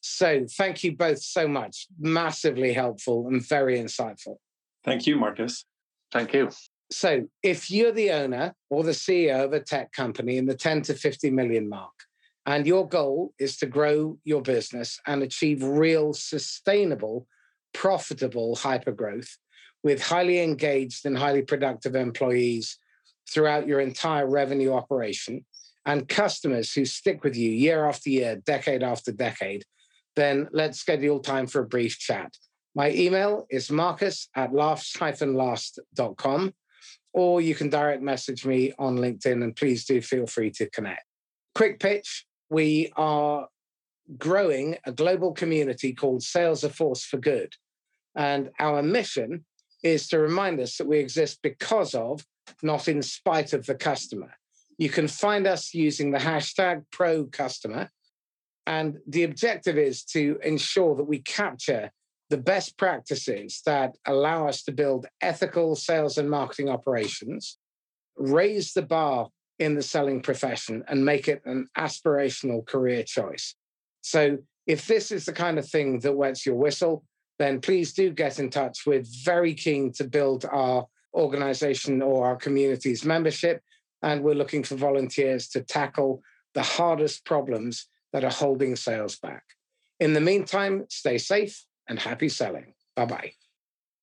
So thank you both so much. Massively helpful and very insightful. Thank you, Marcus. Thank you. So if you're the owner or the CEO of a tech company in the 10 to 50 million mark, and your goal is to grow your business and achieve real, sustainable, profitable hypergrowth with highly engaged and highly productive employees throughout your entire revenue operation and customers who stick with you year after year, decade after decade, then let's schedule time for a brief chat. My email is marcus at laughs-last.com, or you can direct message me on LinkedIn and please do feel free to connect. Quick pitch we are growing a global community called Sales a Force for Good. And our mission is to remind us that we exist because of, not in spite of the customer. You can find us using the hashtag pro customer. And the objective is to ensure that we capture the best practices that allow us to build ethical sales and marketing operations, raise the bar in the selling profession, and make it an aspirational career choice. So, if this is the kind of thing that wets your whistle, then please do get in touch. We're very keen to build our organization or our community's membership and we're looking for volunteers to tackle the hardest problems that are holding sales back. In the meantime, stay safe and happy selling. Bye bye.